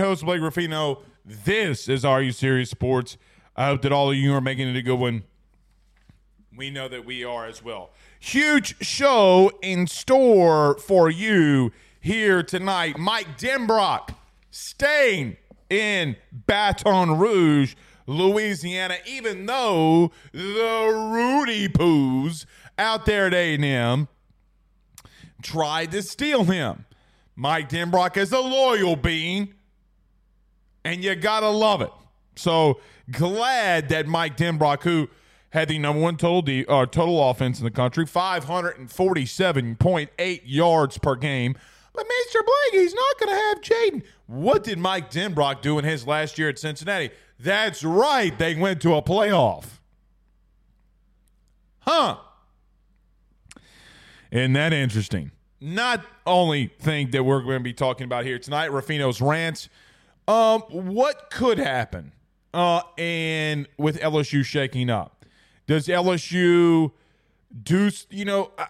Host, Blake Ruffino. This is Are You Serious Sports. I hope that all of you are making it a good one. We know that we are as well. Huge show in store for you here tonight. Mike Denbrock staying in Baton Rouge, Louisiana, even though the Rudy Poos out there at A&M tried to steal him. Mike Denbrock is a loyal being, and you gotta love it. So glad that Mike Denbrock, who had the number one total de- uh, total offense in the country, 547.8 yards per game. But Mr. Blake, he's not going to have Jayden. What did Mike Denbrock do in his last year at Cincinnati? That's right, they went to a playoff. Huh. Isn't that interesting? Not only thing that we're going to be talking about here tonight, Ruffino's rants. Um, what could happen? Uh, and with LSU shaking up, does LSU do? You know, uh,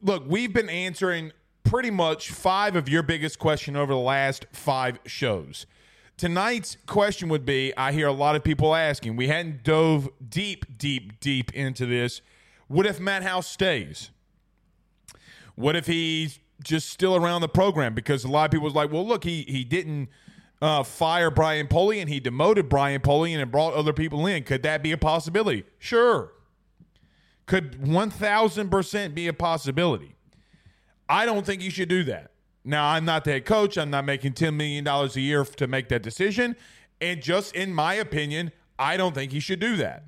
look, we've been answering pretty much five of your biggest question over the last five shows. Tonight's question would be: I hear a lot of people asking. We hadn't dove deep, deep, deep into this. What if Matt House stays? What if he's just still around the program? Because a lot of people was like, well, look, he he didn't uh, fire Brian Polian. He demoted Brian Polian and brought other people in. Could that be a possibility? Sure. Could one thousand percent be a possibility? I don't think you should do that. Now, I'm not the head coach. I'm not making $10 million a year to make that decision. And just in my opinion, I don't think he should do that.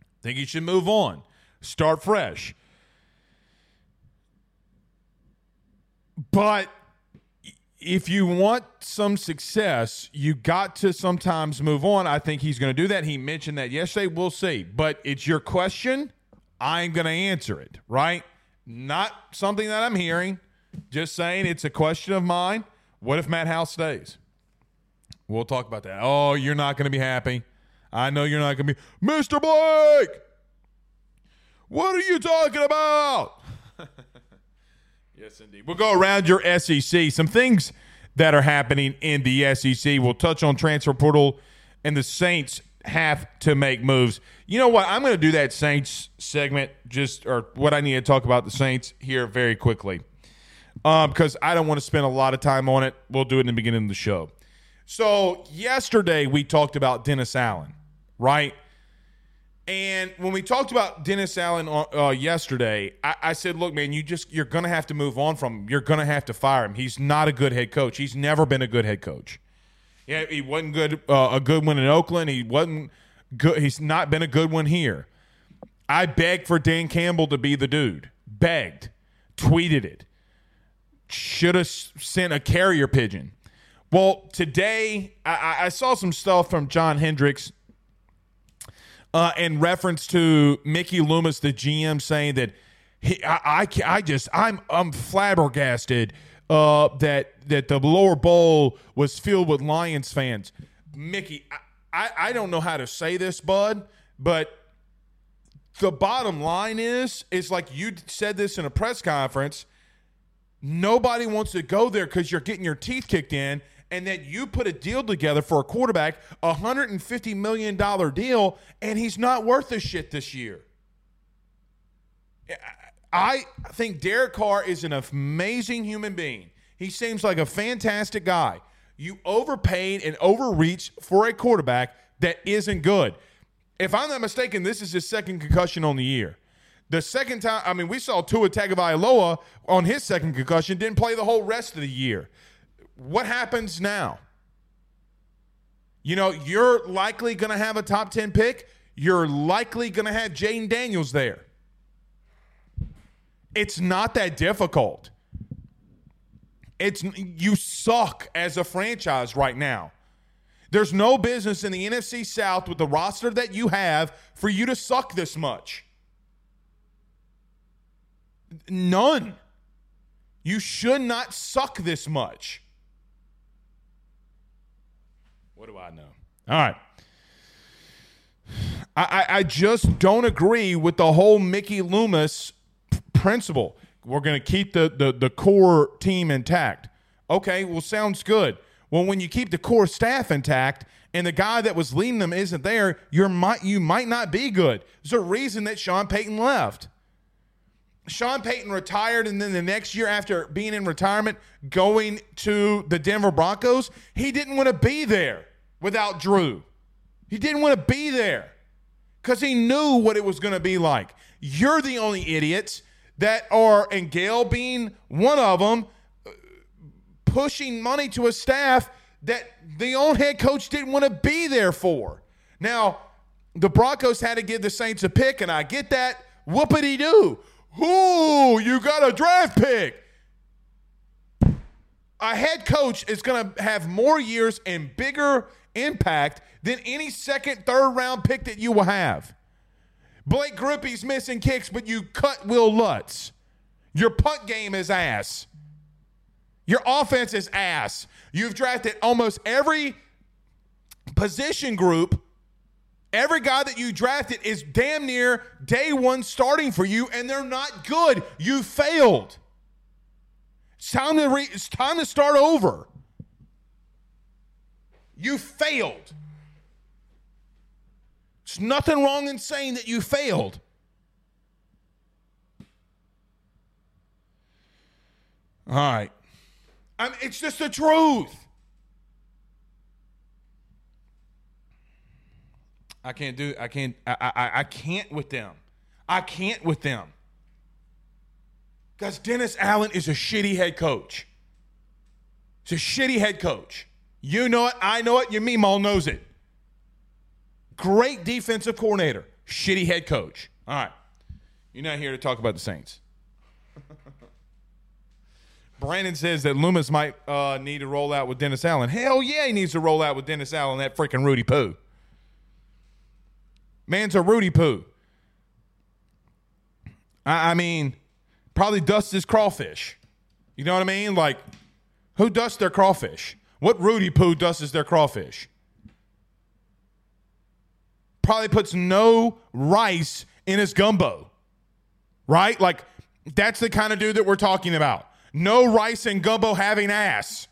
I think he should move on, start fresh. But if you want some success, you got to sometimes move on. I think he's going to do that. He mentioned that yesterday. We'll see. But it's your question. I'm going to answer it, right? Not something that I'm hearing. Just saying it's a question of mine. What if Matt House stays? We'll talk about that. Oh, you're not going to be happy. I know you're not going to be. Mr. Blake, what are you talking about? Yes, indeed. We'll go around your SEC. Some things that are happening in the SEC. We'll touch on transfer portal, and the Saints have to make moves. You know what? I'm going to do that Saints segment, just or what I need to talk about the Saints here very quickly, um, because I don't want to spend a lot of time on it. We'll do it in the beginning of the show. So yesterday we talked about Dennis Allen, right? And when we talked about Dennis Allen uh, yesterday, I, I, said, "Look, man, you just you're gonna have to move on from him. You're gonna have to fire him. He's not a good head coach. He's never been a good head coach. Yeah, he wasn't good uh, a good one in Oakland. He wasn't good. He's not been a good one here. I begged for Dan Campbell to be the dude. Begged, tweeted it. Should have sent a carrier pigeon. Well, today I, I saw some stuff from John Hendricks uh, in reference to Mickey Loomis, the GM, saying that he, I, I, I just, I'm, I'm flabbergasted uh, that that the lower bowl was filled with Lions fans. Mickey, I, I, I don't know how to say this, bud, but the bottom line is, is like you said this in a press conference. Nobody wants to go there because you're getting your teeth kicked in, and that you put a deal together for a quarterback, a hundred and fifty million dollar deal, and he's not worth a shit this year. I think Derek Carr is an amazing human being. He seems like a fantastic guy. You overpaid and overreached for a quarterback that isn't good. If I'm not mistaken, this is his second concussion on the year. The second time, I mean, we saw Tua Tagovailoa on his second concussion, didn't play the whole rest of the year. What happens now? You know, you're likely going to have a top 10 pick. You're likely going to have Jayden Daniels there. It's not that difficult. It's you suck as a franchise right now. There's no business in the NFC South with the roster that you have for you to suck this much. None. You should not suck this much. What do I know? All right. I, I just don't agree with the whole Mickey Loomis principle. We're going to keep the, the, the core team intact. Okay, well, sounds good. Well, when you keep the core staff intact and the guy that was leading them isn't there, you might you might not be good. There's a reason that Sean Payton left. Sean Payton retired, and then the next year after being in retirement, going to the Denver Broncos, he didn't want to be there without Drew. He didn't want to be there because he knew what it was going to be like. You're the only idiots that are, and Gayle being one of them, pushing money to a staff that the own head coach didn't want to be there for. Now, the Broncos had to give the Saints a pick, and I get that. Whoopity doo. Ooh, you got a draft pick. A head coach is going to have more years and bigger impact than any second, third round pick that you will have. Blake Grupe's missing kicks, but you cut Will Lutz. Your punt game is ass. Your offense is ass. You've drafted almost every position group. Every guy that you drafted is damn near day one starting for you, and they're not good. You failed. It's time to re- it's time to start over. You failed. There's nothing wrong in saying that you failed. All right. I mean, it's just the truth. I can't do. I can't. I, I. I can't with them. I can't with them. Because Dennis Allen is a shitty head coach. He's a shitty head coach. You know it. I know it. Your Meemaw knows it. Great defensive coordinator. Shitty head coach. All right. You're not here to talk about the Saints. Brandon says that Loomis might uh, need to roll out with Dennis Allen. Hell yeah, he needs to roll out with Dennis Allen, that freaking Rudy Poo. Man's a Rudy Poo. I, I mean, probably dusts his crawfish. You know what I mean? Like, who dusts their crawfish? What Rudy Poo dusts their crawfish? Probably puts no rice in his gumbo, right? Like, that's the kind of dude that we're talking about. No rice and gumbo having ass.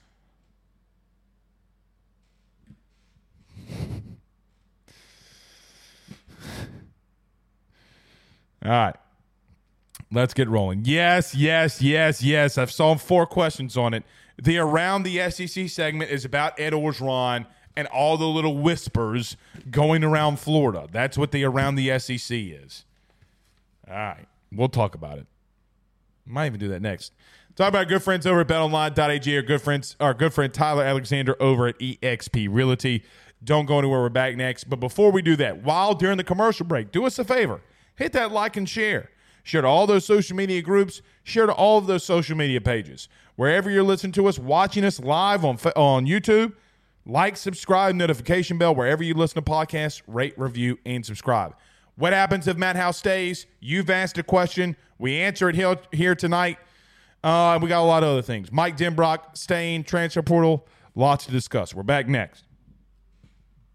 All right. Let's get rolling. Yes, yes, yes, yes. I've solved four questions on it. The Around the SEC segment is about Ed Orgeron and all the little whispers going around Florida. That's what the Around the SEC is. All right. We'll talk about it. Might even do that next. Talk about good friends over at betonline.ag, our good friends, our good friend Tyler Alexander over at EXP Realty. Don't go anywhere. We're back next. But before we do that, while during the commercial break, do us a favor. Hit that like and share. Share to all those social media groups. Share to all of those social media pages. Wherever you're listening to us, watching us live on, on YouTube, Like, subscribe, notification bell wherever you listen to podcasts, rate, review, and subscribe. What happens if Matt House stays? You've asked a question. We answer it here, tonight. Uh, we got a lot of other things. Mike Denbrock staying, transfer portal, lots to discuss. We're back next.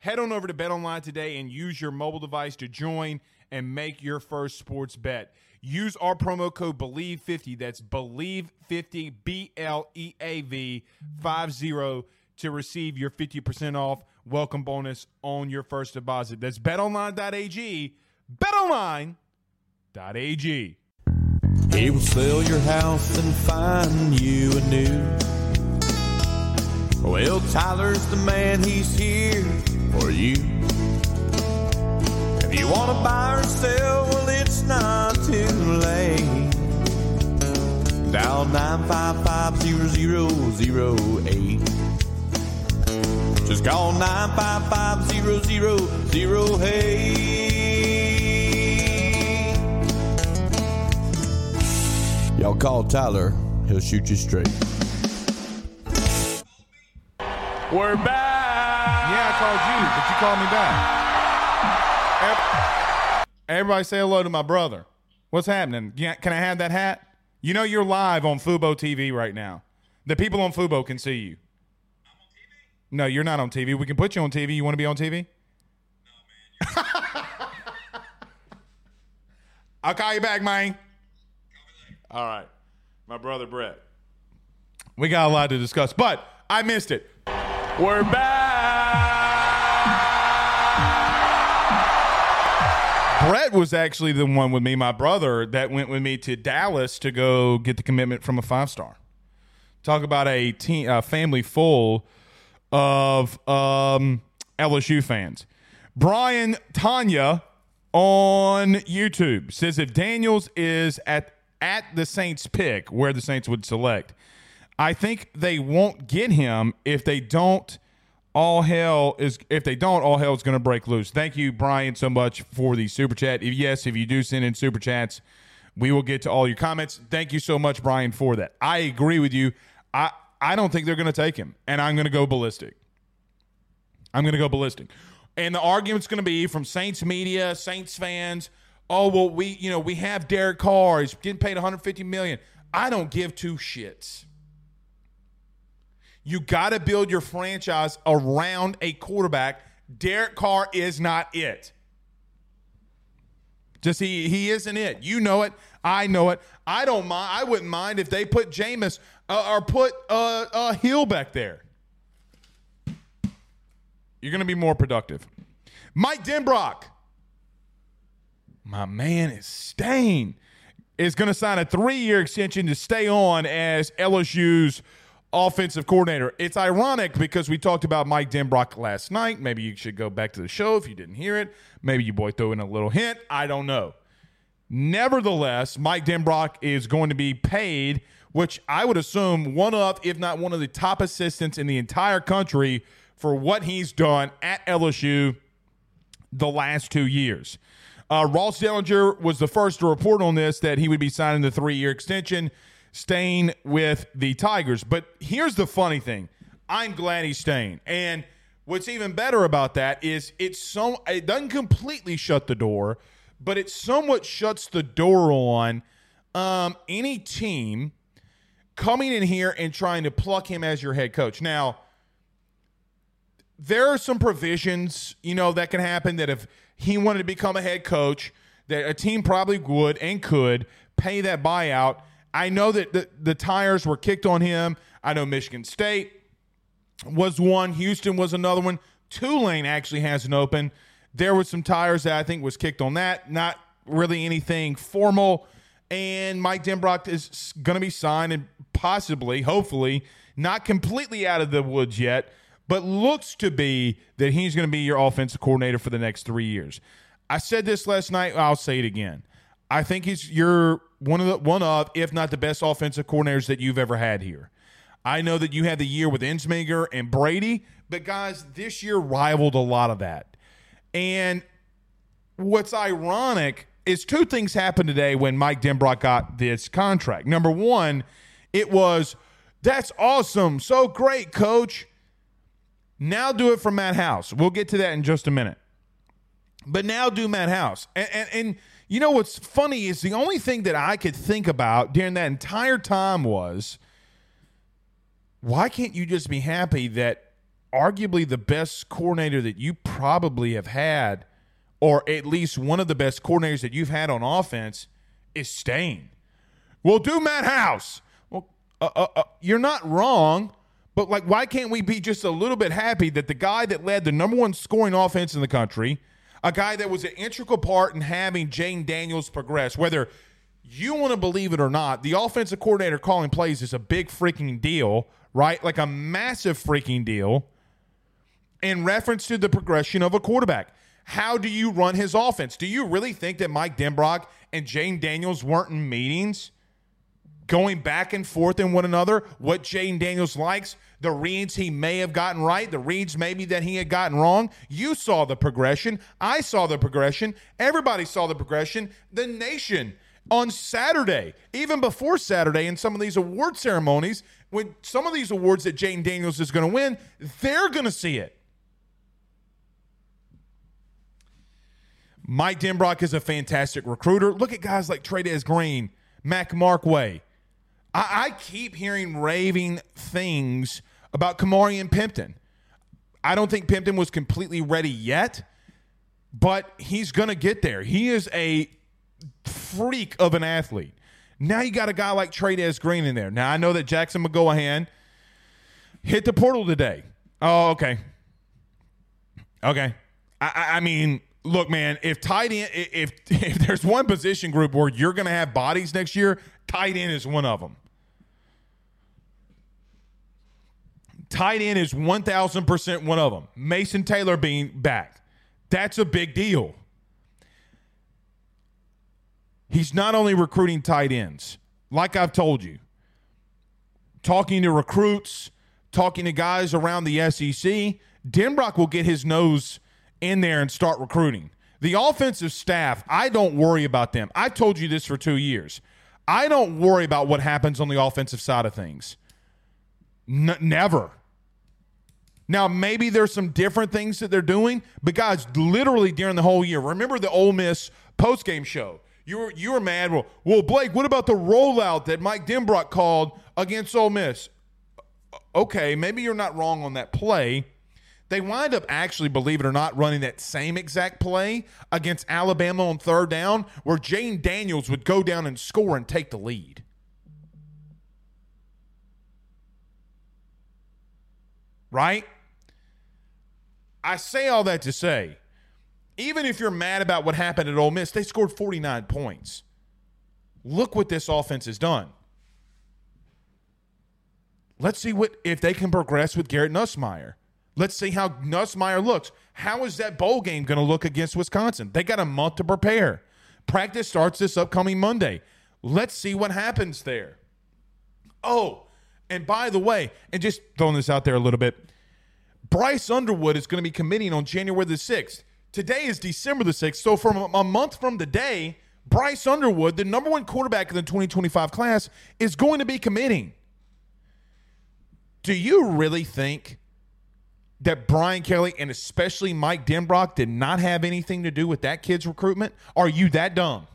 Head on over to BetOnline today and use your mobile device to join and make your first sports bet. Use our promo code BLEAV50. That's BLEAV50, B L E A V 50 to receive your 50% off welcome bonus on your first deposit. That's betonline.ag. Betonline.ag. He will sell your house and find you a new. Well, Tyler's the man, he's here for you. If you want to buy or sell, well, it's not too late. Dial 955-0008. Just call 955-0008. Y'all call Tyler, he'll shoot you straight. We're back. Called you, but you called me back. Everybody say hello to my brother. What's happening? Can I have that hat? You know you're live on Fubo TV right now. The people on Fubo can see you. No, you're not on TV. We can put you on TV. You want to be on TV? No, man. I'll call you back, man. All right. My brother Brett. We got a lot to discuss, but I missed it. We're back. Brett was actually the one with me, my brother, that went with me to Dallas to go get the commitment from a five star. Talk about a team, a family full of um, LSU fans. Brian Tanya on YouTube says if Daniels is at at the Saints pick where the Saints would select, I think they won't get him if they don't. All hell is if they don't, all hell is going to break loose. Thank you, Brian, so much for the super chat. If, yes, if you do send in super chats, we will get to all your comments. Thank you so much, Brian, for that. I agree with you. I I don't think they're going to take him, and I'm going to go ballistic. I'm going to go ballistic, and the argument's going to be from Saints media, Saints fans. Oh well, we you know we have Derek Carr. He's getting paid 150 million. I don't give two shits. You got to build your franchise around a quarterback. Derek Carr is not it. Just he he isn't it. You know it. I know it. I don't mind. I wouldn't mind if they put Jameis uh, or put uh, uh, Hill back there. You're going to be more productive. Mike Denbrock, my man is staying, is going to sign a three-year extension to stay on as LSU's offensive coordinator. It's ironic because we talked about Mike Denbrock last night. Maybe you should go back to the show if you didn't hear it. Maybe you boy throw in a little hint. I don't know. Nevertheless, Mike Denbrock is going to be paid, which I would assume one of, if not one of the top assistants in the entire country for what he's done at LSU the last two years. Uh, Ross Dellenger was the first to report on this that he would be signing the three year extension staying with the Tigers. But here's the funny thing I'm glad he's staying. And what's even better about that is it's so it doesn't completely shut the door, but it somewhat shuts the door on um, any team coming in here and trying to pluck him as your head coach. Now, there are some provisions, you know, that can happen that if he wanted to become a head coach, that a team probably would and could pay that buyout I know that the, the tires were kicked on him. I know Michigan State was one. Houston was another one. Tulane actually has an open. There was some tires that I think was kicked on that. Not really anything formal. And Mike Denbrock is going to be signed and possibly, hopefully, not completely out of the woods yet, but looks to be that he's going to be your offensive coordinator for the next three years. I said this last night. I'll say it again. I think he's your one of the one of, if not the best offensive coordinators that you've ever had here. I know that you had the year with Ensminger and Brady, but guys, this year rivaled a lot of that. And what's ironic is two things happened today when Mike Denbrock got this contract. Number one, it was that's awesome, so great, coach. Now do it for Matt House. We'll get to that in just a minute. But now do Matt House. And, and, and you know what's funny is the only thing that I could think about during that entire time was why can't you just be happy that arguably the best coordinator that you probably have had, or at least one of the best coordinators that you've had on offense, is staying? Well, do Matt House. Well, uh, uh, uh, you're not wrong. But like, why can't we be just a little bit happy that the guy that led the number one scoring offense in the country, a guy that was an integral part in having Jayden Daniels progress, whether you want to believe it or not, the offensive coordinator calling plays is a big freaking deal, right? Like a massive freaking deal in reference to the progression of a quarterback. How do you run his offense? Do you really think that Mike Denbrock and Jayden Daniels weren't in meetings? going back and forth in one another, what Jayden Daniels likes, the reads he may have gotten right, the reads maybe that he had gotten wrong. You saw the progression. I saw the progression. Everybody saw the progression. The nation on Saturday, even before Saturday, in some of these award ceremonies, when some of these awards that Jayden Daniels is going to win, they're going to see it. Mike Denbrock is a fantastic recruiter. Look at guys like Trey'Dez Green, Mac Markway, I, I keep hearing raving things about Kamari and Pimpton. I don't think Pimpton was completely ready yet, but he's going to get there. He is a freak of an athlete. Now you got a guy like Trey'Dez Green in there. Now I know that Jackson McGowan hit the portal today. Oh, okay. Okay. I, I mean, look, man, if tight end, if if there's one position group where you're going to have bodies next year, tight end is one of them. Tight end is 1,000% one of them. Mason Taylor being back. That's a big deal. He's not only recruiting tight ends, like I've told you, talking to recruits, talking to guys around the SEC. Denbrock will get his nose in there and start recruiting. The offensive staff, I don't worry about them. I've told you this for two years. I don't worry about what happens on the offensive side of things. N- never. Now, maybe there's some different things that they're doing, but guys, literally during the whole year, remember the Ole Miss post-game show. You were you were mad. Well, well, Blake, what about the rollout that Mike Denbrock called against Ole Miss? Okay, maybe you're not wrong on that play. They wind up actually, believe it or not, running that same exact play against Alabama on third down, where Jayden Daniels would go down and score and take the lead. Right? I say all that to say, even if you're mad about what happened at Ole Miss, they scored 49 points. Look what this offense has done. Let's see what if they can progress with Garrett Nussmeier. Let's see how Nussmeier looks. How is that bowl game going to look against Wisconsin? They got a month to prepare. Practice starts this upcoming Monday. Let's see what happens there. Oh, and by the way, and just throwing this out there a little bit, Bryce Underwood is going to be committing on January the 6th. Today is December the 6th. So, from a month from today, Bryce Underwood, the number one quarterback in the 2025 class, is going to be committing. Do you really think that Brian Kelly and especially Mike Denbrock did not have anything to do with that kid's recruitment? Are you that dumb?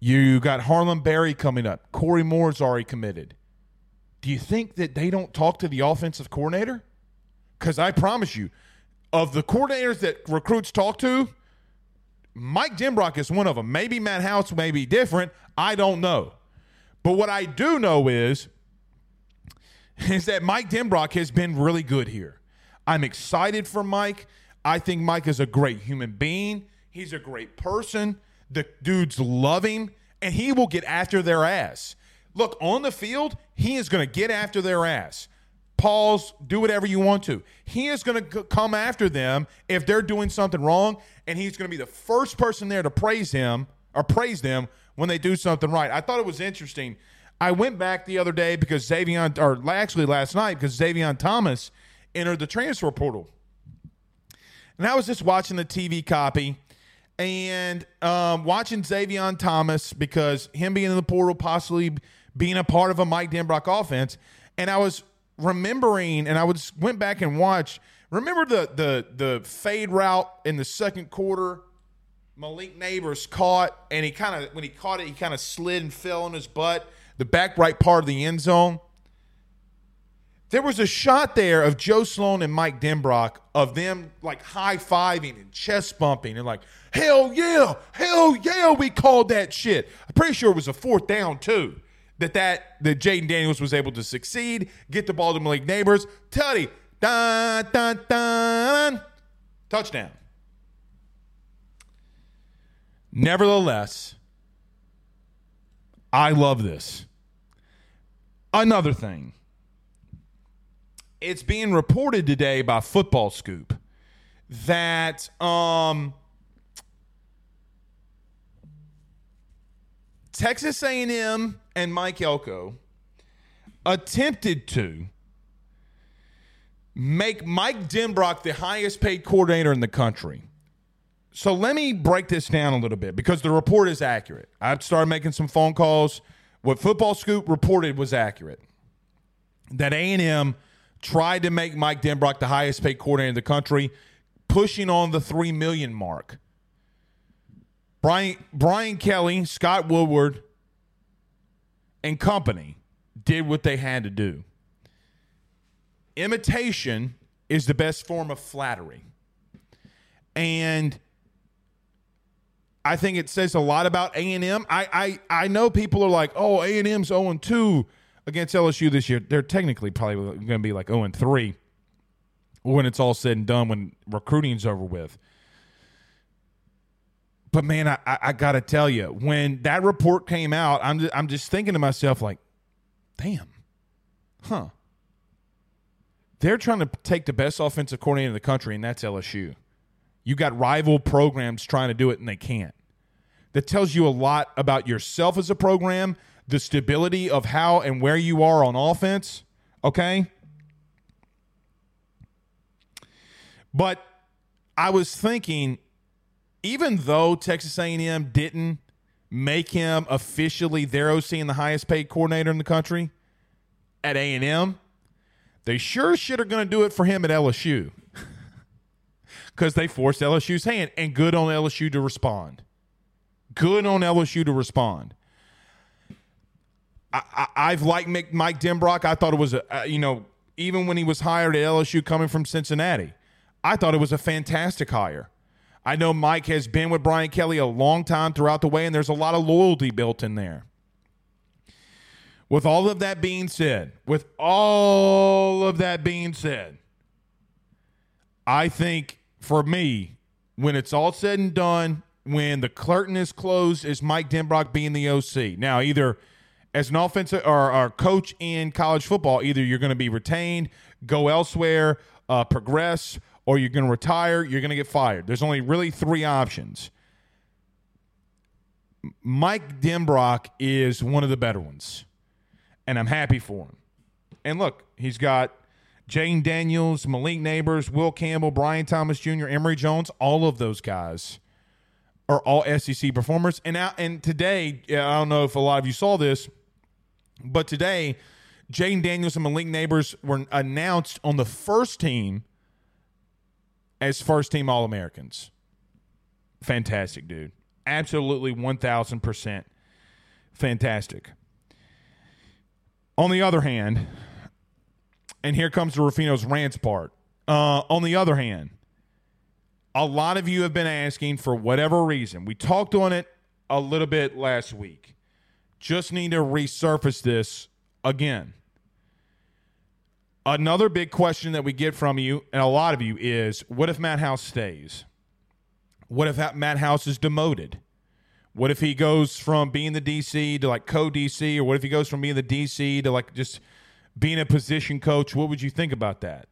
You got Harlem Berry coming up. Corey Moore's already committed. Do you think that they don't talk to the offensive coordinator? Because I promise you, of the coordinators that recruits talk to, Mike Denbrock is one of them. Maybe Matt House may be different. I don't know. But what I do know is, is that Mike Denbrock has been really good here. I'm excited for Mike. I think Mike is a great human being. He's a great person. The dudes love him, and he will get after their ass. Look, on the field, he is going to get after their ass. Pause, do whatever you want to. He is going to come after them if they're doing something wrong, and he's going to be the first person there to praise him or praise them when they do something right. I thought it was interesting. I went back the other day because Zavion, or actually last night, because Zavion Thomas entered the transfer portal. And I was just watching the TV copy and um, watching Zavion Thomas because him being in the portal, possibly being a part of a Mike Denbrock offense. And I was remembering, and I was went back and watched. Remember the the the fade route in the second quarter Malik Nabers caught, and he kind of when he caught it, he kind of slid and fell on his butt, the back right part of the end zone. There was a shot there of Joe Sloan and Mike Denbrock of them like high fiving and chest bumping and like, hell yeah, hell yeah, we called that shit. I'm pretty sure it was a fourth down too. That that that Jayden Daniels was able to succeed, get the ball to Malik Nabers, Tutty, dun dun dun, touchdown. Nevertheless, I love this. Another thing. It's being reported today by Football Scoop that um, Texas A&M and Mike Elko attempted to make Mike Denbrock the highest paid coordinator in the country so let me break this down a little bit because the report is accurate. I've started making some phone calls. What Football Scoop reported was accurate. That A&M tried to make Mike Denbrock the highest paid coordinator in the country, pushing on the 3 million mark. Brian Brian Kelly, Scott Woodward, and company did what they had to do. Imitation is the best form of flattery. And – I think it says a lot about A and M. I, I I know people are like, oh, A and M's zero and two against LSU this year. They're technically probably going to be like zero and three when it's all said and done when recruiting's over with. But man, I, I, I got to tell you, when that report came out, I'm just, I'm just thinking to myself like, damn, huh? They're trying to take the best offensive coordinator in the country, and that's LSU. You got rival programs trying to do it and they can't. That tells you a lot about yourself as a program, the stability of how and where you are on offense, okay? But I was thinking even though Texas A&M didn't make him officially their OC and the highest paid coordinator in the country at A&M, they sure shit are going to do it for him at LSU because they forced LSU's hand, and good on LSU to respond. Good on LSU to respond. I, have liked Mike Denbrock. I thought it was a, uh, you know, even when he was hired at LSU coming from Cincinnati, I thought it was a fantastic hire. I know Mike has been with Brian Kelly a long time throughout the way, and there's a lot of loyalty built in there. With all of that being said, with all of that being said, I think for me, when it's all said and done, when the curtain is closed, is Mike Denbrock being the OC. Now, either as an offensive or, or coach in college football, either you're going to be retained, go elsewhere, uh, progress, or you're going to retire, you're going to get fired. There's only really three options. Mike Denbrock is one of the better ones, and I'm happy for him. And look, he's got Jayden Daniels, Malik Nabers, Will Campbell, Brian Thomas Jr., Emery Jones, all of those guys are all SEC performers. And now, and today, I don't know if a lot of you saw this, but today, Jayden Daniels and Malik Nabers were announced on the first team as first team All Americans. Fantastic, dude. Absolutely 1000% fantastic. On the other hand, and here comes the Ruffino's rants part. Uh, on the other hand, a lot of you have been asking for whatever reason. We talked on it a little bit last week. Just need to resurface this again. Another big question that we get from you, and a lot of you, is what if Matt House stays? What if Matt House is demoted? What if he goes from being the DC to like co DC, or what if he goes from being the DC to like just being a position coach? What would you think about that?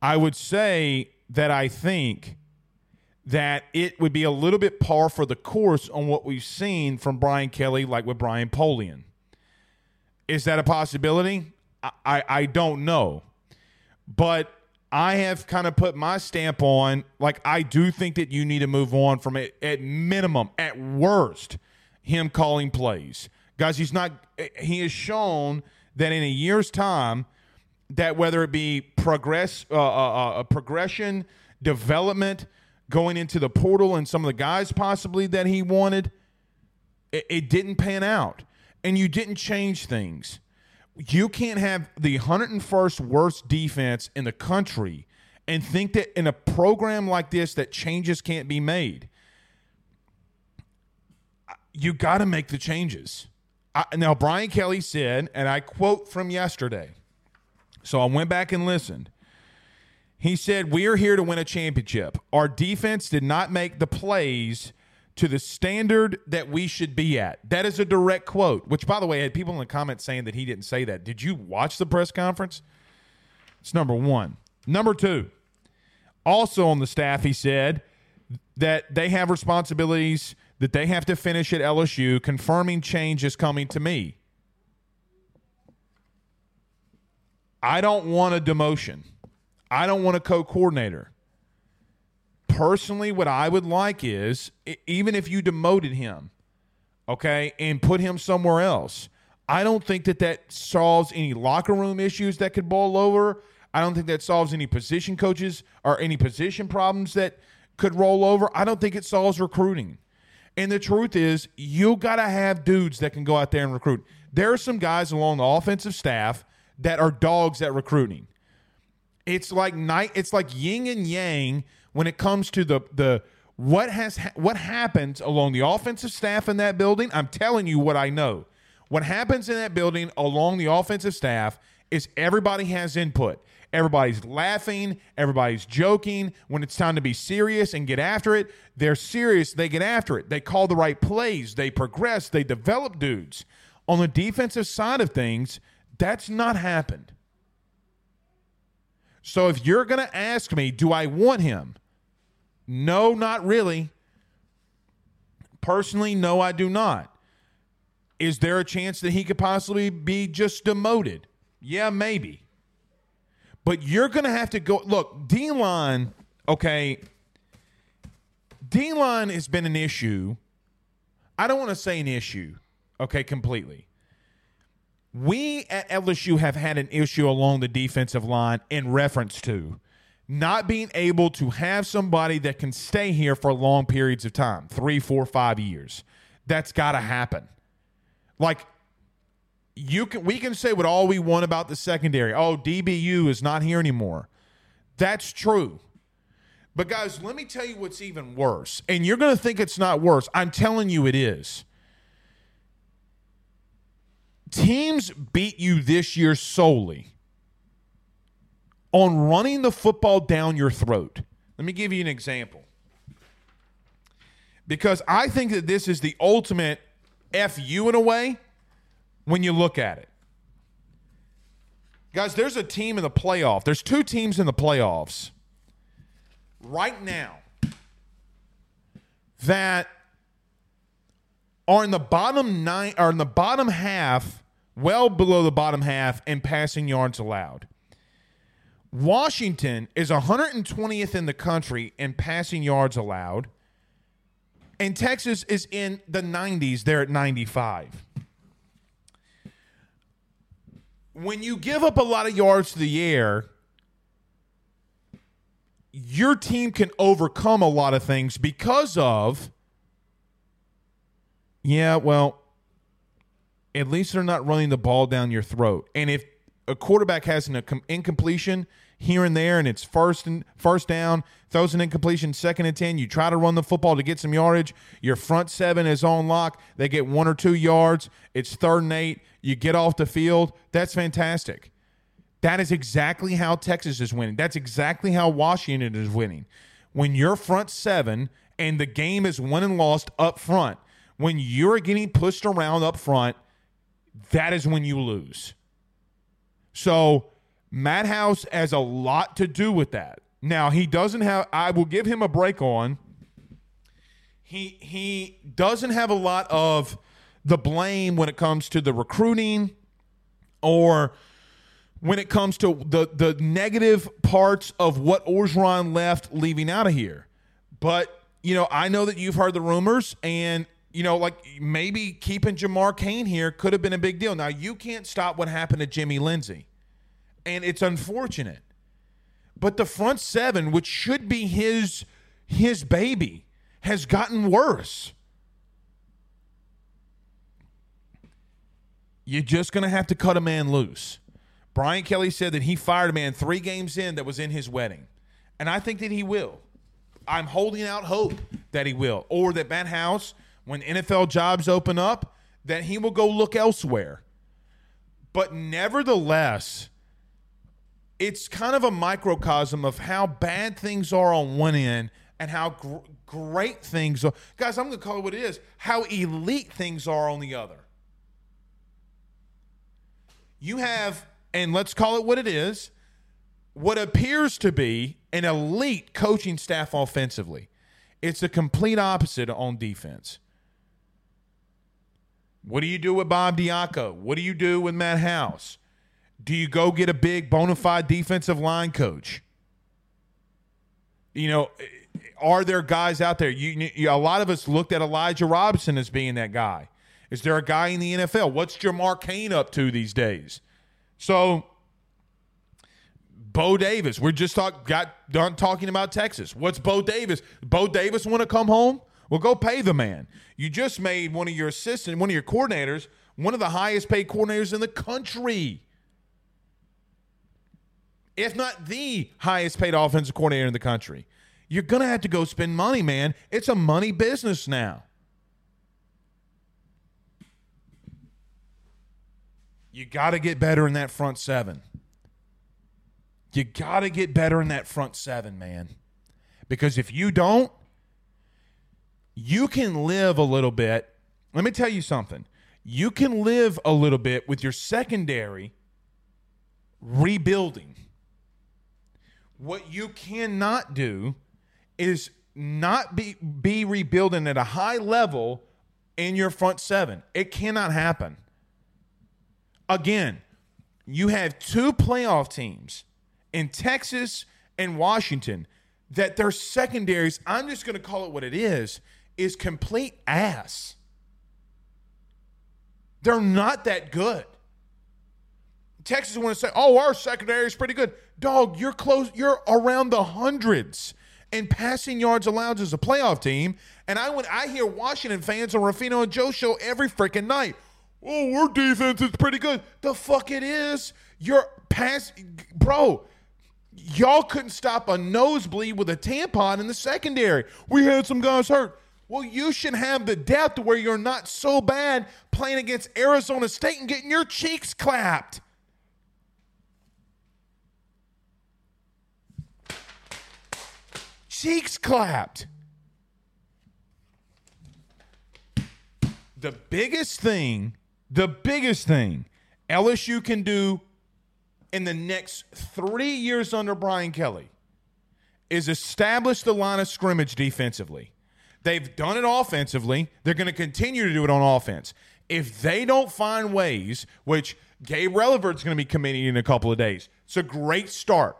I would say that I think that it would be a little bit par for the course on what we've seen from Brian Kelly, like with Brian Polian. Is that a possibility? I, I, don't know. But I have kind of put my stamp on, like, I do think that you need to move on from it at minimum, at worst, him calling plays. Guys, he's not, he has shown that in a year's time, that whether it be progress, uh, uh, uh, progression, development, going into the portal, and some of the guys possibly that he wanted, it, it didn't pan out, and you didn't change things. You can't have the 101st worst defense in the country and think that in a program like this that changes can't be made. You got to make the changes. I, now, Brian Kelly said, and I quote from yesterday. So I went back and listened. He said, We are here to win a championship. Our defense did not make the plays to the standard that we should be at. That is a direct quote, which, by the way, I had people in the comments saying that he didn't say that. Did you watch the press conference? It's number one. Number two, also on the staff, he said that they have responsibilities that they have to finish at LSU, confirming change is coming to me. I don't want a demotion. I don't want a co coordinator personally, what I would like is even if you demoted him, okay, and put him somewhere else, I don't think that that solves any locker room issues that could boil over. I don't think that solves any position coaches or any position problems that could roll over. I don't think it solves recruiting. And the truth is, you got to have dudes that can go out there and recruit. There are some guys along the offensive staff that are dogs at recruiting. It's like night. It's like yin and yang when it comes to the the what has ha- what happens along the offensive staff in that building. I'm telling you what I know. What happens in that building along the offensive staff is everybody has input. Everybody's laughing, everybody's joking. When it's time to be serious and get after it, they're serious, they get after it. They call the right plays, they progress, they develop dudes. On the defensive side of things, that's not happened. So if you're going to ask me, do I want him? No, not really. Personally, no, I do not. Is there a chance that he could possibly be just demoted? Yeah, maybe. But you're going to have to go. Look, D line, okay. D line has been an issue. I don't want to say an issue, okay, completely. We at LSU have had an issue along the defensive line in reference to not being able to have somebody that can stay here for long periods of time three, four, five years. That's got to happen. Like, you can we can say what all we want about the secondary. Oh, DBU is not here anymore. That's true. But guys, let me tell you what's even worse. And you're going to think it's not worse. I'm telling you it is. Teams beat you this year solely on running the football down your throat. Let me give you an example. Because I think that this is the ultimate FU in a way when you look at it. Guys, there's a team in the playoff. There's two teams in the playoffs right now that are in the bottom nine are in the bottom half, well below the bottom half in passing yards allowed. Washington is 120th in the country in passing yards allowed, and Texas is in the 90s. They're at 95. When you give up a lot of yards to the air, your team can overcome a lot of things because of, yeah, well, at least they're not running the ball down your throat. And if a quarterback has an incompletion here and there, and it's first and first down, throws an incompletion, second and ten. You try to run the football to get some yardage. Your front seven is on lock. They get one or two yards. It's third and eight. You get off the field. That's fantastic. That is exactly how Texas is winning. That's exactly how Washington is winning. When your front seven and the game is won and lost up front, when you're getting pushed around up front, that is when you lose. So Matt House has a lot to do with that. Now he doesn't have. I will give him a break on. He he doesn't have a lot of the blame when it comes to the recruiting or when it comes to the the negative parts of what Orgeron left leaving out of here. But you know, I know that you've heard the rumors, and you know, like maybe keeping Jamar Cain here could have been a big deal. Now you can't stop what happened to Jimmy Lindsey, and it's unfortunate. But the front seven, which should be his his baby, has gotten worse. You're just going to have to cut a man loose. Brian Kelly said that he fired a man three games in that was in his wedding. And I think that he will. I'm holding out hope that he will. Or that Matt House, when NFL jobs open up, that he will go look elsewhere. But nevertheless, it's kind of a microcosm of how bad things are on one end and how gr- great things are. Guys, I'm going to call it what it is how elite things are on the other. You have, and let's call it what it is, what appears to be an elite coaching staff offensively. It's the complete opposite on defense. What do you do with Bob Diaco? What do you do with Matt House? Do you go get a big bona fide defensive line coach? You know, are there guys out there? You, you, a lot of us looked at Elijah Robinson as being that guy. Is there a guy in the NFL? What's Jamar Cain up to these days? So, Bo Davis, we're just talk, got done talking about Texas. What's Bo Davis? Bo Davis want to come home? Well, go pay the man. You just made one of your assistants, one of your coordinators, one of the highest paid coordinators in the country. If not the highest paid offensive coordinator in the country. You're going to have to go spend money, man. It's a money business now. You got to get better in that front seven. You got to get better in that front seven, man. Because if you don't, you can live a little bit. Let me tell you something. You can live a little bit with your secondary rebuilding. What you cannot do is not be, be rebuilding at a high level in your front seven. It cannot happen again, you have two playoff teams in Texas and Washington that their secondaries, I'm just going to call it what it is, is complete ass. They're not that good. Texas want to say, "Oh, our secondary is pretty good." Dog, you're close. You're around the hundreds in passing yards allowed as a playoff team. And I when I hear Washington fans on Ruffino and Joe show every freaking night oh, our defense is pretty good. The fuck it is. Your pass, bro. Y'all couldn't stop a nosebleed with a tampon in the secondary. We had some guys hurt. Well, you should have the depth where you're not so bad playing against Arizona State and getting your cheeks clapped. Cheeks clapped. The biggest thing the biggest thing LSU can do in the next three years under Brian Kelly is establish the line of scrimmage defensively. They've done it offensively. They're going to continue to do it on offense. If they don't find ways, which Gabe Relaford's going to be committing in a couple of days, it's a great start.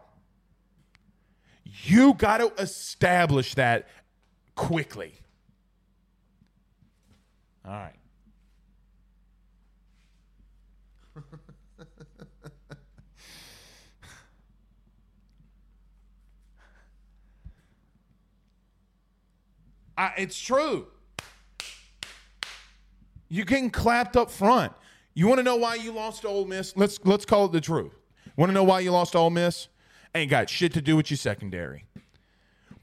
You got to establish that quickly. All right. I, it's true. You're getting clapped up front. You want to know why you lost to Ole Miss? Let's let's call it the truth. Want to know why you lost to Ole Miss? Ain't got shit to do with your secondary.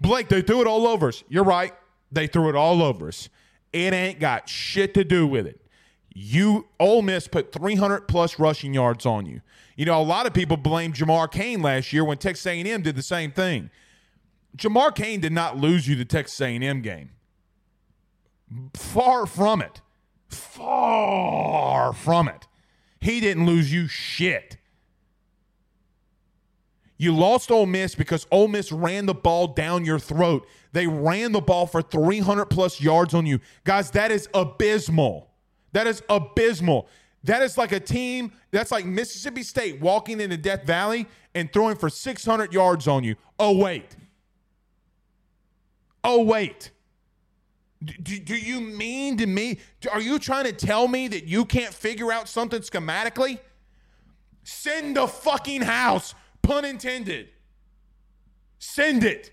Blake, they threw it all over us. You're right. They threw it all over us. It ain't got shit to do with it. You Ole Miss put 300 plus rushing yards on you. You know, a lot of people blamed Jamar Cain last year when Texas A&M did the same thing. Jamar Cain did not lose you the Texas A&M game. Far from it. Far from it. He didn't lose you shit. You lost Ole Miss because Ole Miss ran the ball down your throat. They ran the ball for 300 plus yards on you. Guys, that is abysmal. That is abysmal. That is like a team that's like Mississippi State walking into Death Valley and throwing for 600 yards on you. Oh, wait. Oh, wait. Do, do you mean to me? Are you trying to tell me that you can't figure out something schematically? Send the fucking house, pun intended. Send it.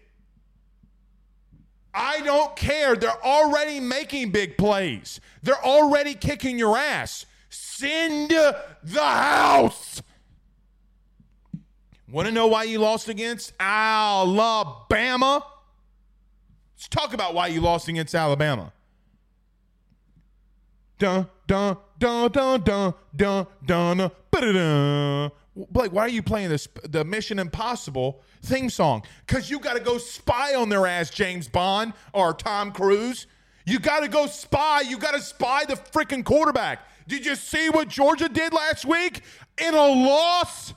I don't care. They're already making big plays. They're already kicking your ass. Send the house. Want to know why you lost against Alabama? Let's talk about why you lost against Alabama. Dun dun dun dun dun dun dun dun. Blake, why are you playing this the Mission Impossible theme song? Because you got to go spy on their ass, James Bond or Tom Cruise. You got to go spy. You got to spy the freaking quarterback. Did you see what Georgia did last week in a loss?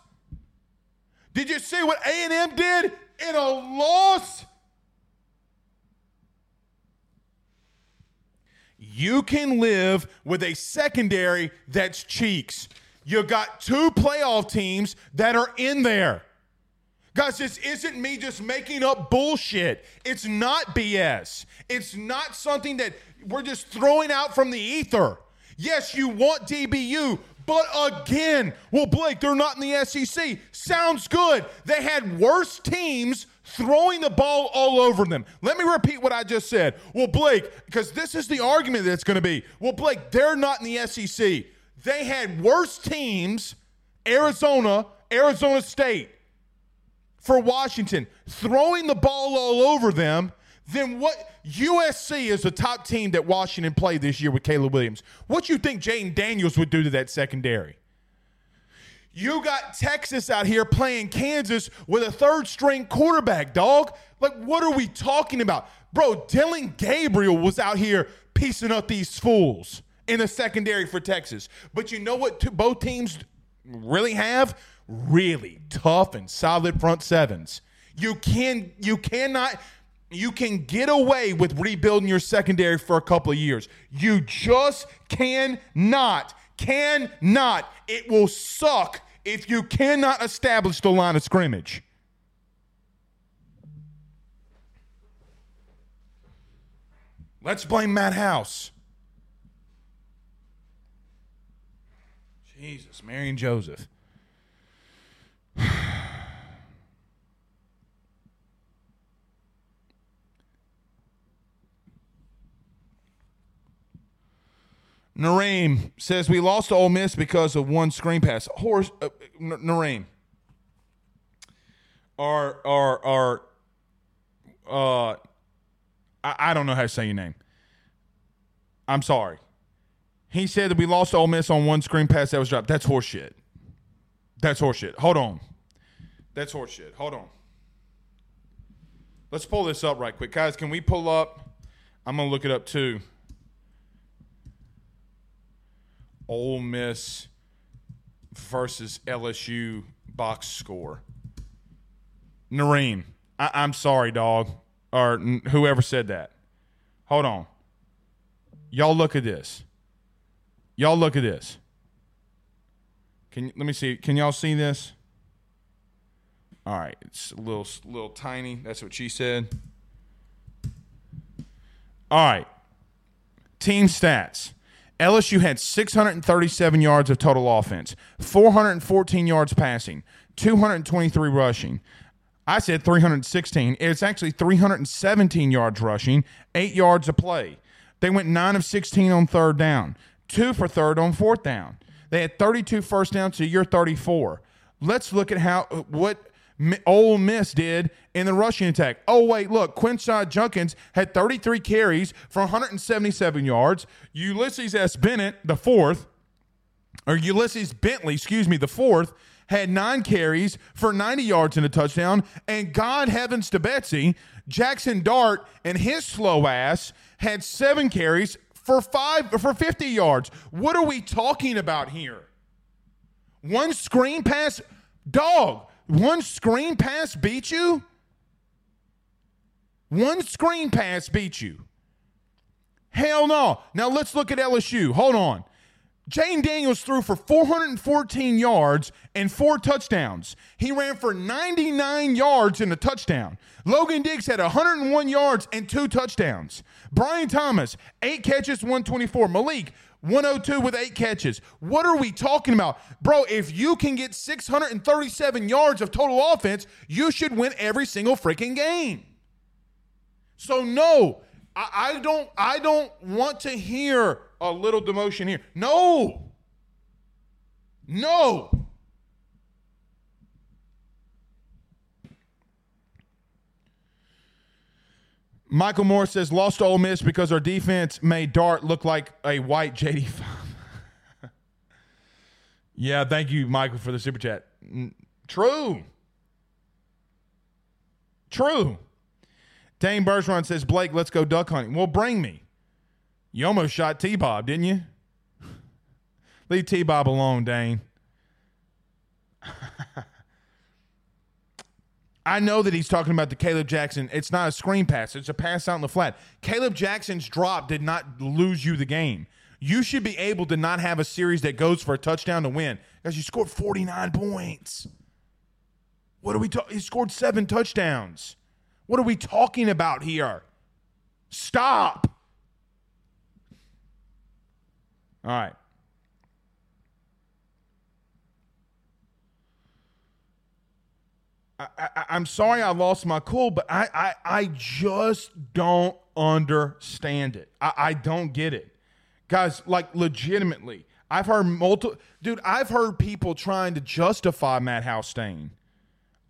Did you see what A&M did in a loss? You can live with a secondary that's cheeks. You got two playoff teams that are in there. Guys, this isn't me just making up bullshit. It's not BS. It's not something that we're just throwing out from the ether. Yes, you want DBU, but again, well, Blake, they're not in the SEC. Sounds good. They had worse teams throwing the ball all over them. Let me repeat what I just said. Well, Blake, because this is the argument that's going to be. Well, Blake, they're not in the SEC. They had worse teams, Arizona, Arizona State, for Washington, throwing the ball all over them. Then what? USC is the top team that Washington played this year with Caleb Williams. What you think Jayden Daniels would do to that secondary? You got Texas out here playing Kansas with a third string quarterback, dog. Like, what are we talking about? Bro, Dillon Gabriel was out here piecing up these fools in the secondary for Texas. But you know what both teams really have? Really tough and solid front sevens. You can you cannot you can get away with rebuilding your secondary for a couple of years. You just cannot, cannot. It will suck if you cannot establish the line of scrimmage. Let's blame Matt House. Jesus, Mary and Joseph. Nareem says we lost to Ole Miss because of one screen pass. Horse, uh, N- Nareem. Or, or, or, uh, I, I don't know how to say your name. I'm sorry. He said that we lost to Ole Miss on one screen pass that was dropped. That's horseshit. That's horseshit. Hold on. That's horseshit. Hold on. Let's pull this up right quick. Guys, can we pull up? I'm to look it up too. Ole Miss versus LSU box score. Nareem, I- am sorry, dog, or n- whoever said that. Hold on. Y'all look at this. Y'all look at this. Can let me see? Can y'all see this? All right, it's a little little tiny. That's what she said. All right. Team stats. LSU had 637 yards of total offense, 414 yards passing, 223 rushing. I said 316. It's actually 317 yards rushing, eight yards a play. They went 9 of 16 on third down, two for third on fourth down. They had 32 first downs to your 34. Let's look at how what Ole Miss did in the rushing attack. Oh, wait, look, Quinshon Judkins had 33 carries for 177 yards. Ulysses S. Bennett, the fourth, or Ulysses Bentley, excuse me, the fourth, had nine carries for 90 yards and a touchdown. And God heavens to Betsy, Jackson Dart and his slow ass had seven carries for five for 50 yards. What are we talking about here? One screen pass, dog. One screen pass beat you. One screen pass beat you. Hell no. Now let's look at LSU. Hold on. Jayden Daniels threw for 414 yards and four touchdowns. He ran for 99 yards and a touchdown. Logan Diggs had 101 yards and two touchdowns. Brian Thomas, eight catches, 124. Malik, 102 with eight catches. What are we talking about? Bro, if you can get 637 yards of total offense, you should win every single freaking game. So no, I, I don't I don't want to hear a little demotion here. No. No. Michael Moore says lost to Ole Miss because our defense made Dart look like a white JD. yeah, thank you, Michael, for the super chat. True. True. Dane Bergeron says, Blake, let's go duck hunting. Well, bring me. You almost shot T Bob, didn't you? Leave T Bob alone, Dane. I know that he's talking about the Caleb Jackson. It's not a screen pass, it's a pass out in the flat. Caleb Jackson's drop did not lose you the game. You should be able to not have a series that goes for a touchdown to win because you scored 49 points. What are we talking? He scored seven touchdowns. What are we talking about here? Stop. All right. I, am sorry I lost my cool, but I, I, I just don't understand it. I, I don't get it. Guys, like legitimately, I've heard multiple, dude, I've heard people trying to justify Matt House staying.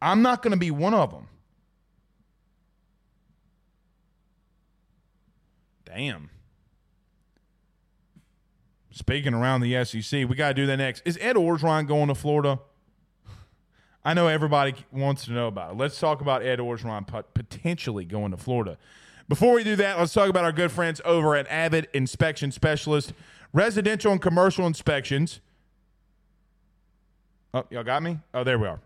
I'm not going to be one of them. Damn. Speaking around the SEC, we got to do that next. Is Ed Orgeron going to Florida? I know everybody wants to know about it. Let's talk about Ed Orgeron potentially going to Florida. Before we do that, let's talk about our good friends over at Avid Inspection Specialist, residential and commercial inspections. Oh, y'all got me? Oh, there we are.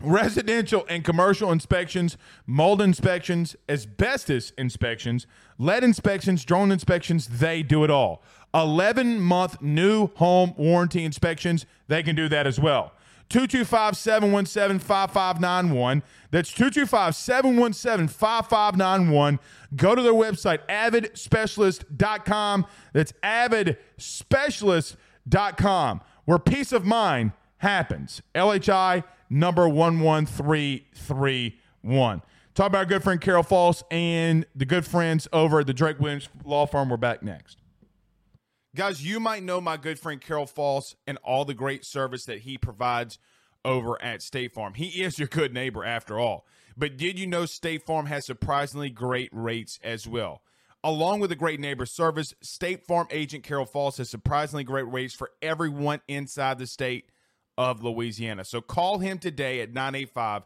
Residential and commercial inspections, mold inspections, asbestos inspections, lead inspections, drone inspections, they do it all. 11 month new home warranty inspections, they can do that as well. 225 717 5591. That's 225 717 5591. Go to their website, avidspecialist.com. That's avidspecialist.com, where peace of mind happens. LHI number 11331. Talk about our good friend Carol Falls and the good friends over at the Drake Williams Law Firm. We're back next. Guys, you might know my good friend Carol Falls and all the great service that he provides over at State Farm. He is your good neighbor after all. But did you know State Farm has surprisingly great rates as well? Along with the great neighbor service, State Farm agent Carol Falls has surprisingly great rates for everyone inside the state of Louisiana. So call him today at 985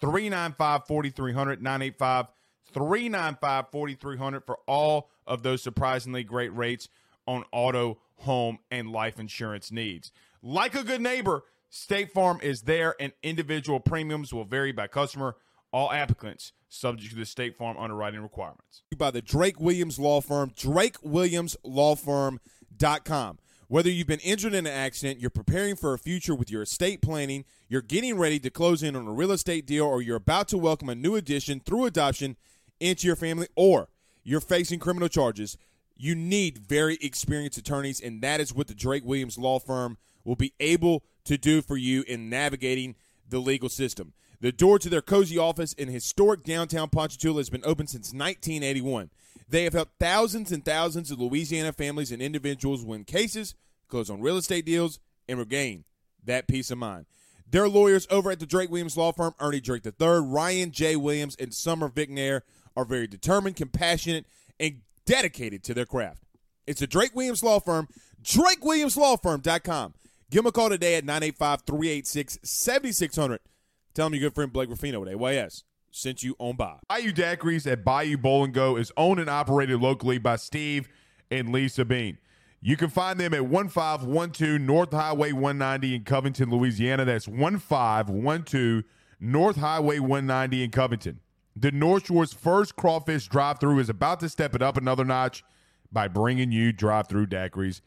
395 4300, 985 395 4300 for all of those surprisingly great rates on auto, home, and life insurance needs. Like a good neighbor, State Farm is there, and individual premiums will vary by customer. All applicants subject to the State Farm underwriting requirements. By the Drake Williams Law Firm, drakewilliamslawfirm.com. Whether you've been injured in an accident, you're preparing for a future with your estate planning, you're getting ready to close in on a real estate deal, or you're about to welcome a new addition through adoption into your family, or you're facing criminal charges, you need very experienced attorneys, and that is what the Drake Williams Law Firm will be able to do for you in navigating the legal system. The door to their cozy office in historic downtown Ponchatoula has been open since 1981. They have helped thousands and thousands of Louisiana families and individuals win cases, close on real estate deals, and regain that peace of mind. Their lawyers over at the Drake Williams Law Firm, Ernie Drake III, Ryan J. Williams, and Summer Vignair, are very determined, compassionate, and dedicated to their craft. It's the Drake Williams Law Firm, drakewilliamslawfirm.com. Give them a call today at 985 386 7600. Tell them your good friend Blake Ruffino at AYS sent you on by. Bayou Daiquiris at Bayou Boil and Go is owned and operated locally by Steve and Lisa Bean. You can find them at 1512 North Highway 190 in Covington, Louisiana. That's 1512 North Highway 190 in Covington. The North Shore's first crawfish drive through is about to step it up another notch by bringing you drive through daiquiris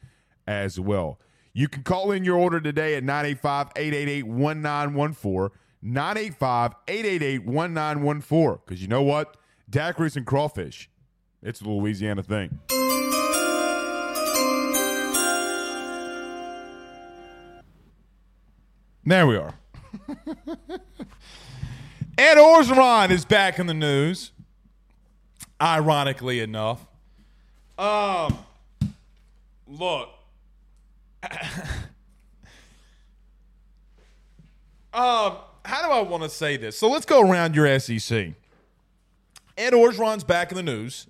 as well. You can call in your order today at 985 888 1914. 985 888 1914. Because you know what? Daiquiris and crawfish, it's a Louisiana thing. There we are. Ed Orgeron is back in the news. Ironically enough. Um, look. um, how do I want to say this? So let's go around your SEC. Ed Orgeron's back in the news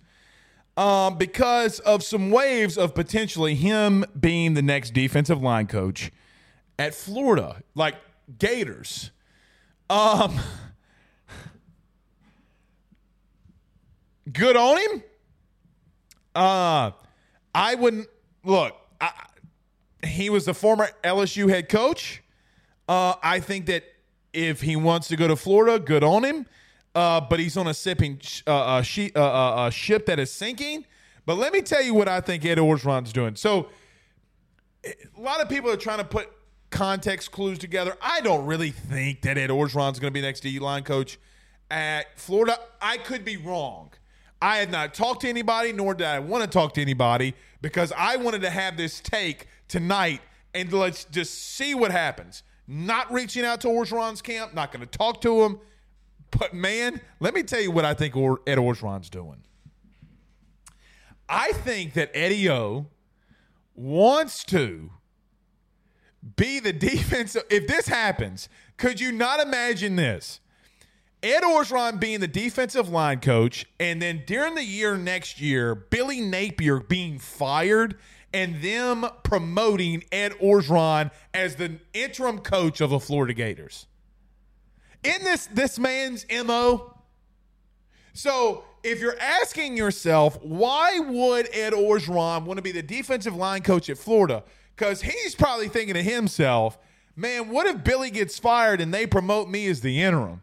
um, because of some waves of potentially him being the next defensive line coach at Florida, like Gators. Um, good on him. Uh, I wouldn't look. I, he was the former LSU head coach. Uh, I think that if he wants to go to Florida, good on him. Uh, but he's on a sipping uh, a, she, uh, uh, a ship that is sinking. But let me tell you what I think Ed Orgeron's doing. So a lot of people are trying to put context clues together. I don't really think that Ed Orgeron's going to be next D line coach at Florida. I could be wrong. I had not talked to anybody, nor did I want to talk to anybody because I wanted to have this take tonight and let's just see what happens. Not reaching out to Orgeron's camp, not going to talk to him. But man, let me tell you what I think Ed Orgeron's doing. I think that Eddie O wants to be the defensive. If this happens, could you not imagine this? Ed Orgeron being the defensive line coach, and then during the year next year, Billy Napier being fired, and them promoting Ed Orgeron as the interim coach of the Florida Gators. In this this man's MO? So if you're asking yourself, why would Ed Orgeron want to be the defensive line coach at Florida? Because he's probably thinking to himself, man, what if Billy gets fired and they promote me as the interim?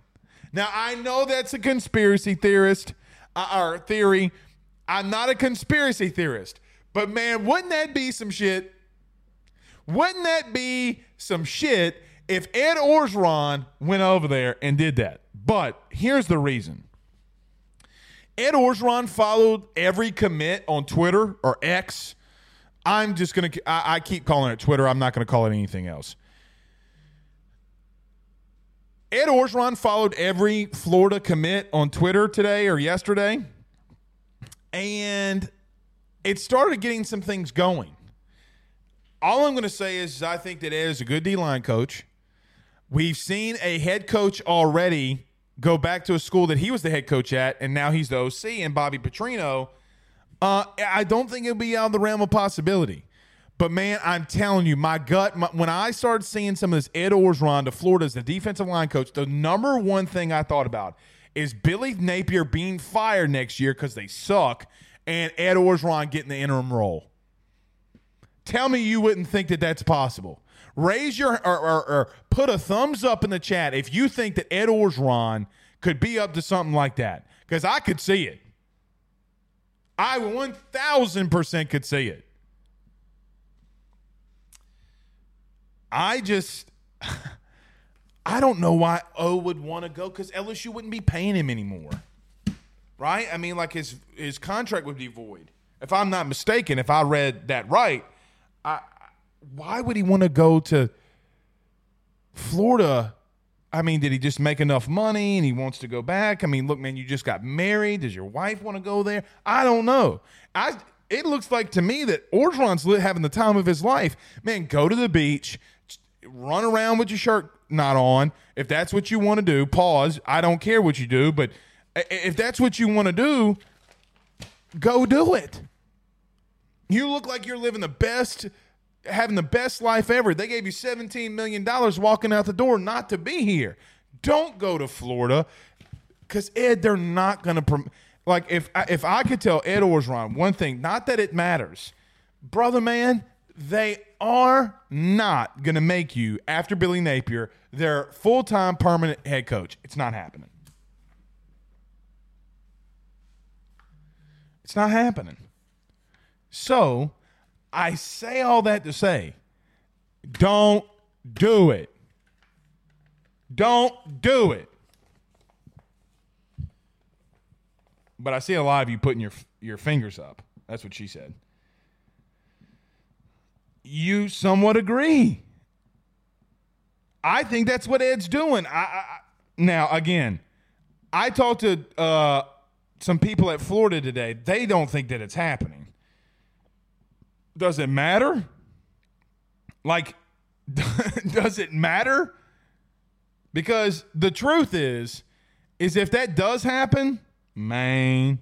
Now, I know that's a conspiracy theorist uh, or theory. I'm not a conspiracy theorist. But man, wouldn't that be some shit? Wouldn't that be some shit if Ed Orgeron went over there and did that? But here's the reason. Ed Orgeron followed every commit on Twitter or X. I'm just gonna. I, I keep calling it Twitter. I'm not gonna call it anything else. Ed Orgeron followed every Florida commit on Twitter today or yesterday, and it started getting some things going. All I'm going to say is, I think that Ed is a good D line coach. We've seen a head coach already go back to a school that he was the head coach at, and now he's the OC, and Bobby Petrino. Uh, I don't think it'll be out of the realm of possibility. But man, I'm telling you, my gut, my, when I started seeing some of this Ed Orgeron to Florida as the defensive line coach, the number one thing I thought about is Billy Napier being fired next year because they suck, and Ed Orgeron getting the interim role. Tell me you wouldn't think that that's possible. Raise your or, or, or put a thumbs up in the chat if you think that Ed Orgeron could be up to something like that because I could see it. I 1000% could see it. I just I don't know why O would want to go because LSU wouldn't be paying him anymore. Right? I mean, like his his contract would be void. If I'm not mistaken, if I read that right, I why would he want to go to Florida? I mean, did he just make enough money and he wants to go back? I mean, look, man, you just got married. Does your wife want to go there? I don't know. I it looks like to me that Orgeron's having the time of his life. Man, go to the beach, run around with your shirt not on. If that's what you want to do, pause. I don't care what you do, but if that's what you want to do, go do it. You look like you're living the best having the best life ever. They gave you $17 million walking out the door not to be here. Don't go to Florida because, Ed, they're not going to. Prom- like, if I, if I could tell Ed Orgeron one thing, not that it matters, brother man, they are not going to make you, after Billy Napier, their full time permanent head coach. It's not happening. It's not happening. So I say all that to say don't do it. Don't do it. But I see a lot of you putting your your fingers up. That's what she said. You somewhat agree. I think that's what Ed's doing. I, I now again, I talked to uh, some people at Florida today. They don't think that it's happening. Does it matter? Like, does it matter? Because the truth is, is if that does happen, man,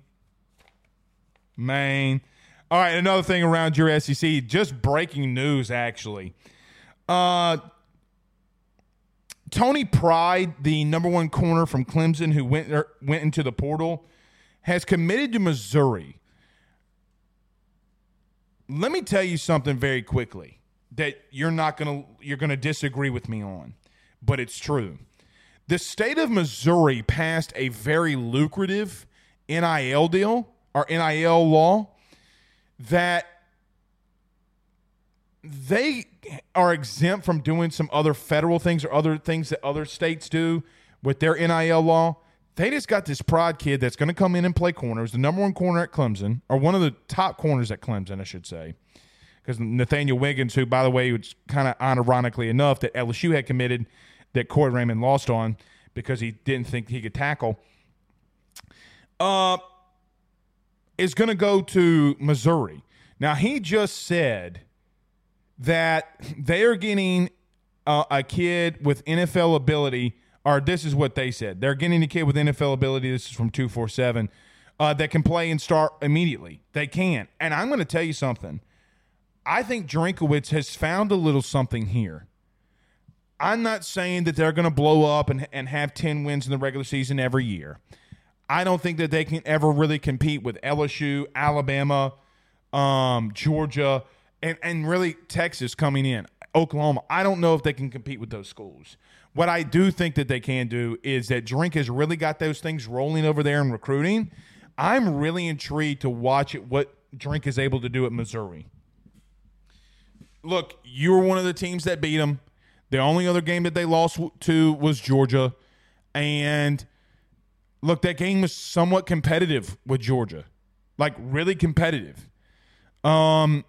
man. All right, another thing around your SEC, just breaking news actually. Uh, Tony Pride, the number one corner from Clemson who went er, went into the portal, has committed to Missouri. Let me tell you something very quickly that you're not going to you're going to disagree with me on, but it's true. The state of Missouri passed a very lucrative NIL deal or NIL law that they are exempt from doing some other federal things or other things that other states do with their NIL law. They just got this prod kid that's going to come in and play corners, the number one corner at Clemson, or one of the top corners at Clemson, I should say. Because Nathaniel Wiggins, who, by the way, was kind of unironically enough that LSU had committed that Corey Raymond lost on because he didn't think he could tackle, uh, is going to go to Missouri. Now, he just said that they are getting uh, a kid with NFL ability, or this is what they said. They're getting a kid with NFL ability. This is from 247 uh, that can play and start immediately. They can. And I'm going to tell you something. I think Drinkwitz has found a little something here. I'm not saying that they're going to blow up and, and have 10 wins in the regular season every year. I don't think that they can ever really compete with LSU, Alabama, um, Georgia, and, and really Texas coming in, Oklahoma. I don't know if they can compete with those schools. What I do think that they can do is that Drink has really got those things rolling over there in recruiting. I'm really intrigued to watch it, what Drink is able to do at Missouri. Look, you were one of the teams that beat them. The only other game that they lost to was Georgia. And look, that game was somewhat competitive with Georgia, like really competitive. Um,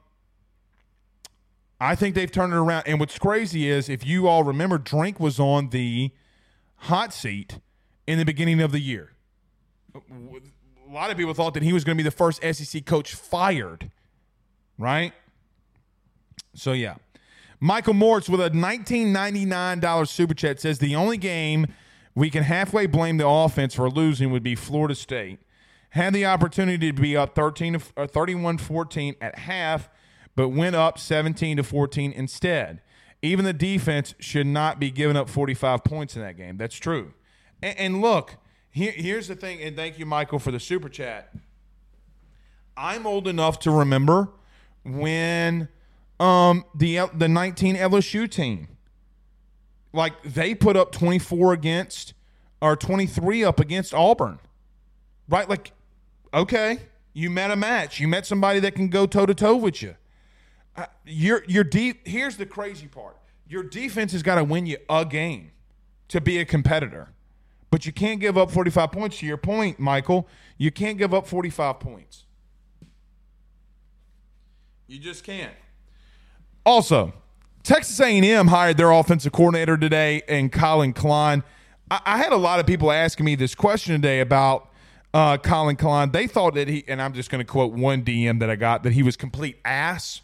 I think they've turned it around. And what's crazy is, if you all remember, Drink was on the hot seat in the beginning of the year. A lot of people thought that he was going to be the first SEC coach fired, right? So, yeah. Michael Mortz with a $19.99 super chat says the only game we can halfway blame the offense for losing would be Florida State. Had the opportunity to be up 13 or 31 14 at half but went up 17 to 14 instead. Even the defense should not be giving up 45 points in that game. That's true. And, and look, here, here's the thing, and thank you, Michael, for the super chat. I'm old enough to remember when um, the the 19 LSU team, like they put up 24 against or 23 up against Auburn, right? Like, okay, you met a match, you met somebody that can go toe to toe with you your your deep here's the crazy part. Your defense has got to win you a game to be a competitor. But you can't give up 45 points to your point, Michael. You can't give up 45 points. You just can't. Also, Texas A&M hired their offensive coordinator today, and Collin Klein. I, I had a lot of people asking me this question today about uh, Collin Klein. They thought that he, and I'm just going to quote one DM that I got, that he was complete ass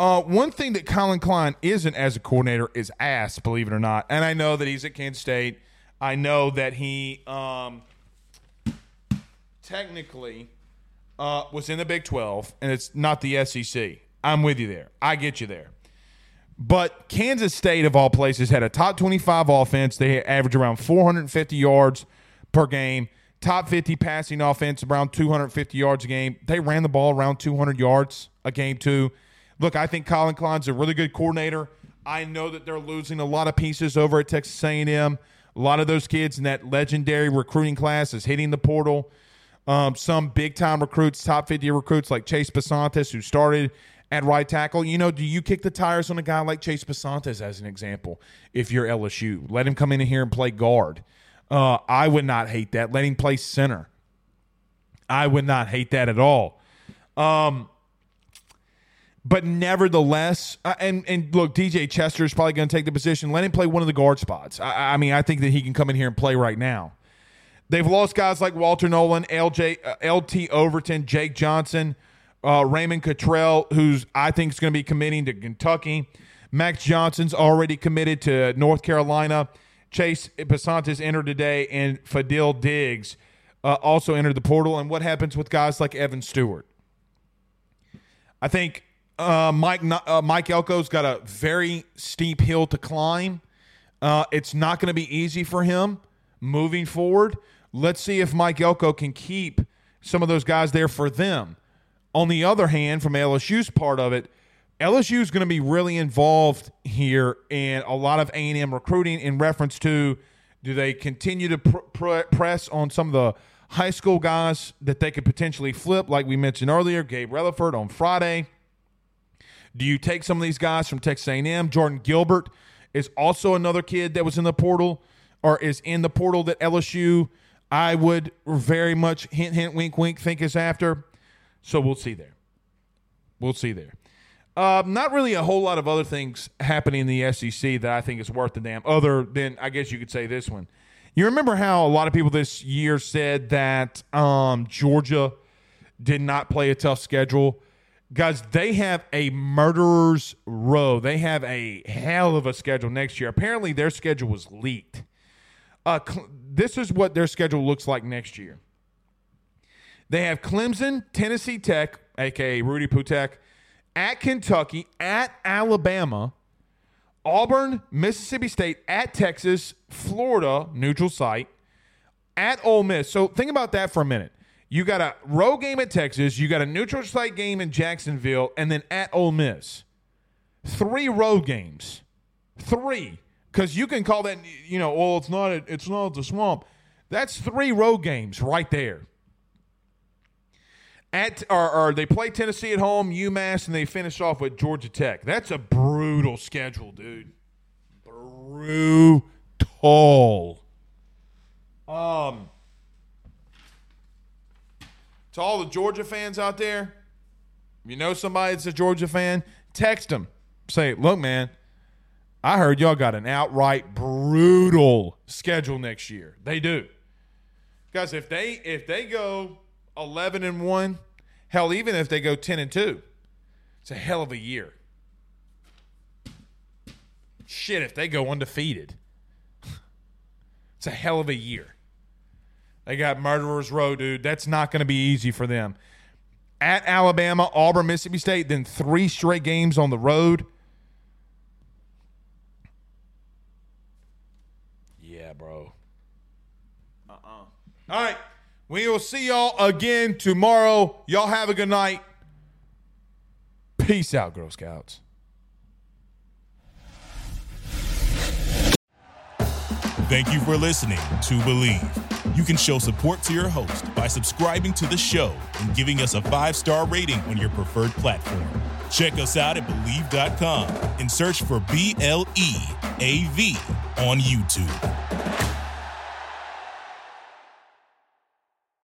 uh, one thing that Collin Klein isn't as a coordinator is ass, believe it or not. And I know that he's at Kansas State. I know that he um, technically uh, was in the Big 12, and it's not the SEC. I'm with you there. I get you there. But Kansas State, of all places, had a top 25 offense. They average around 450 yards per game. Top 50 passing offense, around 250 yards a game. They ran the ball around 200 yards a game, too. Look, I think Collin Klein's a really good coordinator. I know that they're losing a lot of pieces over at Texas A&M. A lot of those kids in that legendary recruiting class is hitting the portal. Um, some big time recruits, top 50 recruits like Chase Bisontis, who started at right tackle. You know, do you kick the tires on a guy like Chase Bisontis as an example if you're LSU? Let him come in here and play guard. Uh, I would not hate that. Let him play center. I would not hate that at all. Um, but nevertheless, uh, and and look, DJ Chester is probably going to take the position. Let him play one of the guard spots. I, I, mean, I think that he can come in here and play right now. They've lost guys like Walter Nolan, LJ, uh, LT Overton, Jake Johnson uh, Raymond Cottrell, who's I think is going to be committing to Kentucky. Max Johnson's already committed to North Carolina. Chase Bisontis entered today, and Fadil Diggs uh, also entered the portal. And what happens with guys like Evan Stewart? I think uh, Mike uh, Mike Elko's got a very steep hill to climb. Uh, it's not going to be easy for him moving forward. Let's see if Mike Elko can keep some of those guys there for them. On the other hand, from LSU's part of it, LSU is going to be really involved here in a lot of A&M recruiting in reference to do they continue to pr- pr- press on some of the high school guys that they could potentially flip, like we mentioned earlier, Gabe Relaford on Friday. Do you take some of these guys from Texas A&M? Jordan Gilbert is also another kid that was in the portal or is in the portal that LSU I would very much hint hint wink wink think is after. So we'll see there. We'll see there. Uh, not really a whole lot of other things happening in the SEC that I think is worth the damn, other than I guess you could say this one. You remember how a lot of people this year said that um, Georgia did not play a tough schedule? Guys, they have a murderer's row. They have a hell of a schedule next year. Apparently, their schedule was leaked. Uh, cl- this is what their schedule looks like next year. They have Clemson, Tennessee Tech, aka Rudy Putek, at Kentucky, at Alabama, Auburn, Mississippi State, at Texas, Florida, neutral site, at Ole Miss. So think about that for a minute. You got a road game at Texas, you got a neutral site game in Jacksonville, and then at Ole Miss. Three road games. Three. Because you can call that, you know, well, it's not, a, it's not the swamp. That's three road games right there at or, or, they play Tennessee at home, UMass, and they finish off with Georgia Tech. That's a brutal schedule, dude. Brutal. Um, to all the Georgia fans out there, you know somebody that's a Georgia fan, text them. Say, look, man, I heard y'all got an outright brutal schedule next year. They do. Guys, if they if they go 11 and 1, hell even if they go 10 and 2, it's a hell of a year. Shit, if they go undefeated. It's a hell of a year. They got Murderers Row, dude. That's not going to be easy for them. At Alabama, Auburn, Mississippi State, then three straight games on the road. Yeah, bro. Uh uh-uh. uh All right. We will see y'all again tomorrow. Y'all have a good night. Peace out, Girl Scouts. Thank you for listening to Bleav. You can show support to your host by subscribing to the show and giving us a five star rating on your preferred platform. Check us out at Bleav.com and search for B L E A V on YouTube.